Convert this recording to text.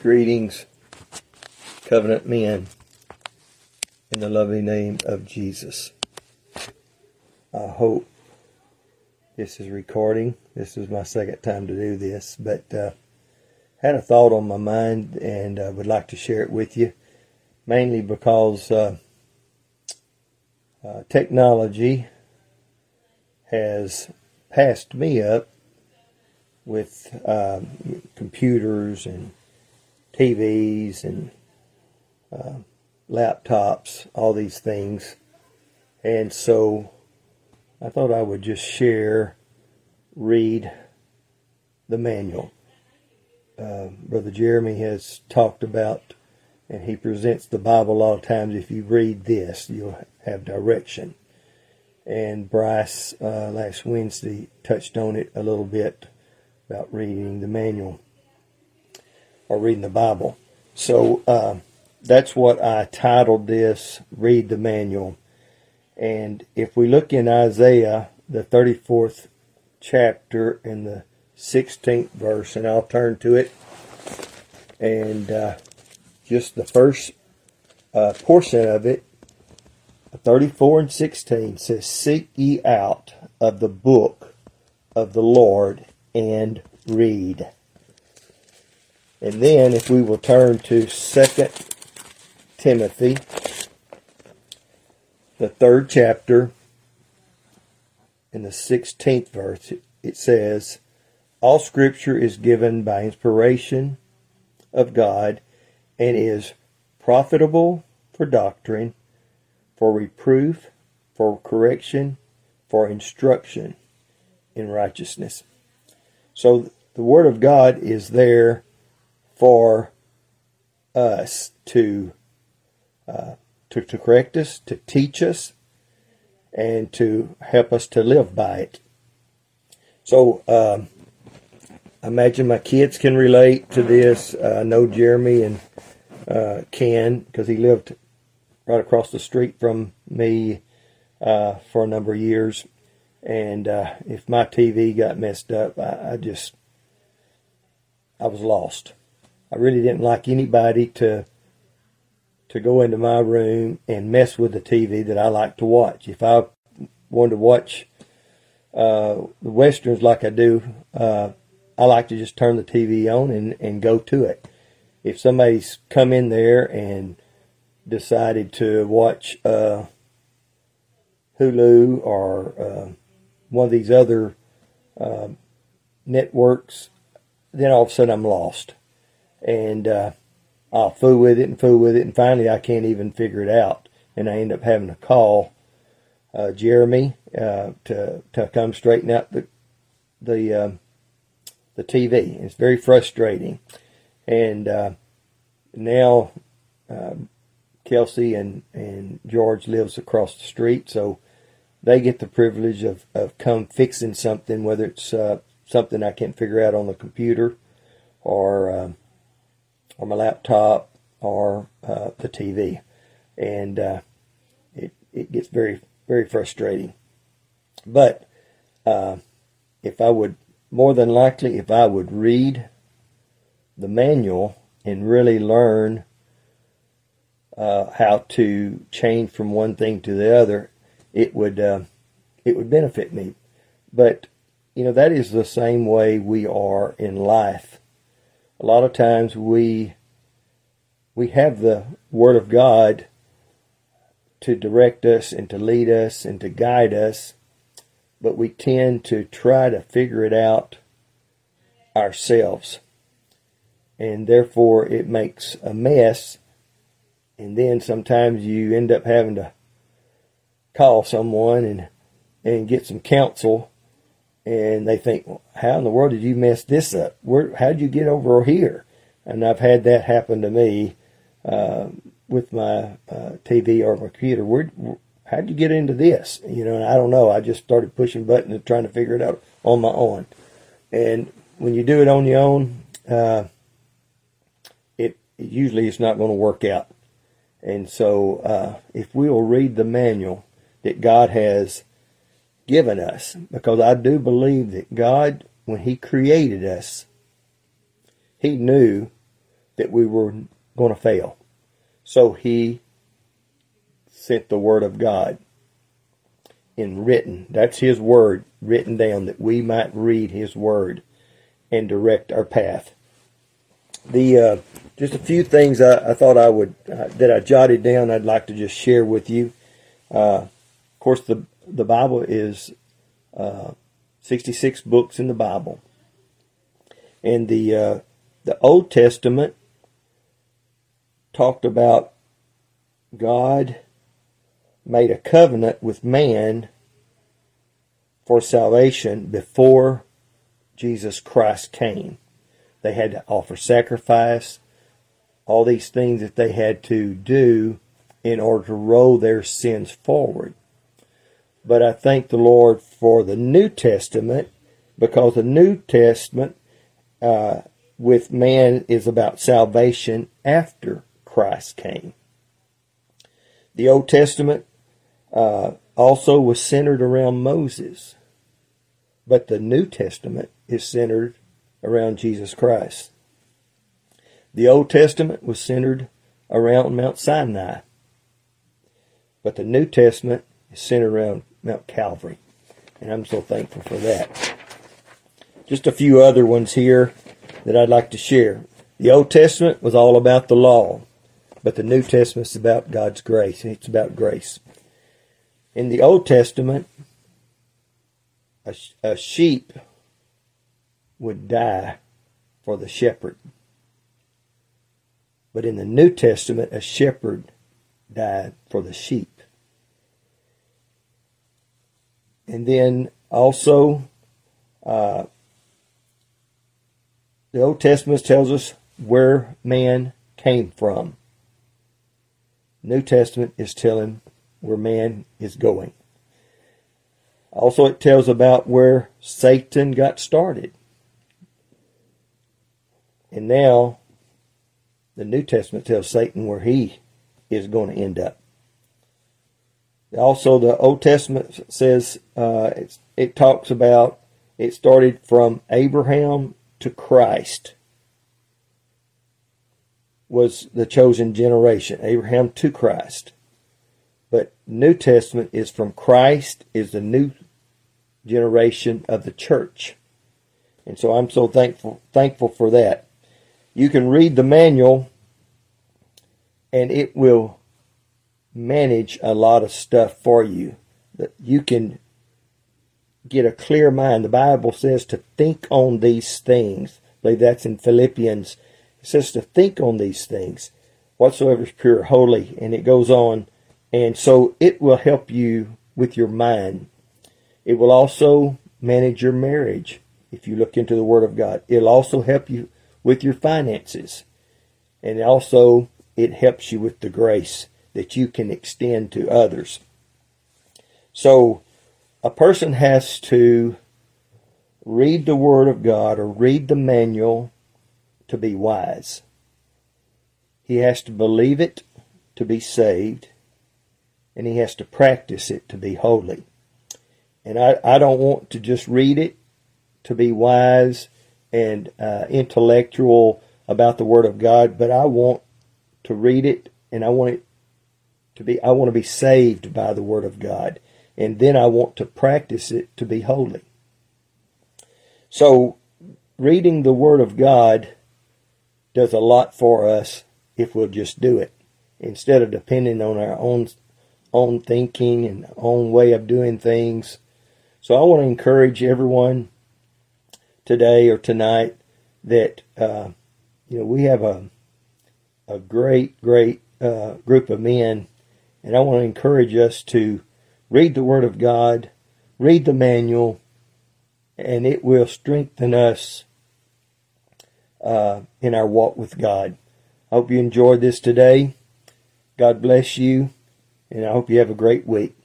Greetings, covenant men, in the lovely name of Jesus. I hope this is recording. This is my second time to do this, but uh, had a thought on my mind and I would like to share it with you, mainly because uh, uh, technology has passed me up with um, computers and TVs and uh, laptops, all these things. And so I thought I would just share, read the manual. Uh, Brother Jeremy has talked about, and he presents the Bible a lot of times. If you read this, you'll have direction. And Bryce uh, last Wednesday touched on it a little bit about reading the manual or reading the Bible. So uh, that's what I titled this Read the Manual. And if we look in Isaiah, the 34th chapter, in the 16th verse, and I'll turn to it, and uh, just the first uh, portion of it, 34 and 16 says, Seek ye out of the book of the Lord and read. And then if we will turn to 2 Timothy, the third chapter, in the 16th verse, it says, All scripture is given by inspiration of God and is profitable for doctrine, for reproof, for correction, for instruction in righteousness. So the Word of God is there for us to, uh, to, to correct us, to teach us, and to help us to live by it. So, um, I imagine my kids can relate to this. Uh, I know Jeremy and uh, because he lived right across the street from me uh, for a number of years. And uh, if my TV got messed up, I, I just I was lost. I really didn't like anybody to to go into my room and mess with the TV that I like to watch. If I wanted to watch uh, the westerns like I do, uh, I like to just turn the TV on and, and go to it. If somebody's come in there and decided to watch uh, Hulu or uh, one of these other uh, networks, then all of a sudden I'm lost and uh, I'll fool with it and fool with it, and finally I can't even figure it out, and I end up having to call uh, Jeremy uh, to to come straighten out the the um, the TV. It's very frustrating, and uh, now um, Kelsey and and George lives across the street, so they get the privilege of of come fixing something, whether it's uh, something I can't figure out on the computer or um, or my laptop or uh, the TV, and uh, it it gets very very frustrating. But uh, if I would more than likely if I would read the manual and really learn uh, how to change from one thing to the other, it would uh, it would benefit me. But you know that is the same way we are in life a lot of times we we have the Word of God to direct us and to lead us and to guide us, but we tend to try to figure it out ourselves. And therefore, it makes a mess. And then sometimes you end up having to call someone and, and get some counsel and they think, well, how in the world did you mess this up? Where, how did you get over here? And I've had that happen to me uh, with my uh, TV or my computer. Where, how did you get into this? You know, and I don't know. I just started pushing buttons and trying to figure it out on my own. And when you do it on your own, uh, it, usually it's not going to work out. And so, uh, if we'll read the manual that God has given us because I do believe that God, when He created us, He knew that we were going to fail. So he sent the word of God in written. That's his word written down that we might read his word and direct our path. The uh, just a few things I, I thought I would uh, that I jotted down. I'd like to just share with you. Uh, of course, the the Bible is uh, 66 books in the Bible, and the uh, the Old Testament talked about God made a covenant with man for salvation before Jesus Christ came. They had to offer sacrifice, all these things that they had to do in order to roll their sins forward. But I thank the Lord for the New Testament because the New Testament uh, with man is about salvation after Christ came. The Old Testament uh, also was centered around Moses, but the New Testament is centered around Jesus Christ. The Old Testament was centered around Mount Sinai, but the New Testament is centered around Mount Calvary, and I'm so thankful for that. Just a few other ones here that I'd like to share. The Old Testament was all about the law. But the New Testament is about God's grace. It's about grace. In the Old Testament, a, a sheep would die for the shepherd. But in the New Testament, a shepherd died for the sheep. And then also, uh, the Old Testament tells us where man came from. New Testament is telling where man is going. Also, it tells about where Satan got started. And now, the New Testament tells Satan where he is going to end up. Also, the Old Testament says uh, it talks about it started from Abraham to Christ was the chosen generation, Abraham to Christ. But New Testament is from Christ is the new generation of the church. And so I'm so thankful thankful for that. You can read the manual and it will manage a lot of stuff for you. That you can get a clear mind. The Bible says to think on these things. I believe that's in Philippians it says to think on these things, whatsoever is pure, holy, and it goes on. And so it will help you with your mind. It will also manage your marriage if you look into the Word of God. It'll also help you with your finances. And also, it helps you with the grace that you can extend to others. So, a person has to read the Word of God or read the manual to be wise. He has to believe it to be saved, and he has to practice it to be holy. And I, I don't want to just read it to be wise and uh, intellectual about the Word of God, but I want to read it and I want it to be, I want to be saved by the Word of God. And then I want to practice it to be holy. So, reading the Word of God does a lot for us if we'll just do it instead of depending on our own own thinking and own way of doing things. So I want to encourage everyone today or tonight that uh, you know we have a a great great uh, group of men, and I want to encourage us to read the Word of God, read the manual, and it will strengthen us uh, in our walk with God. I hope you enjoyed this today. God bless you, and I hope you have a great week.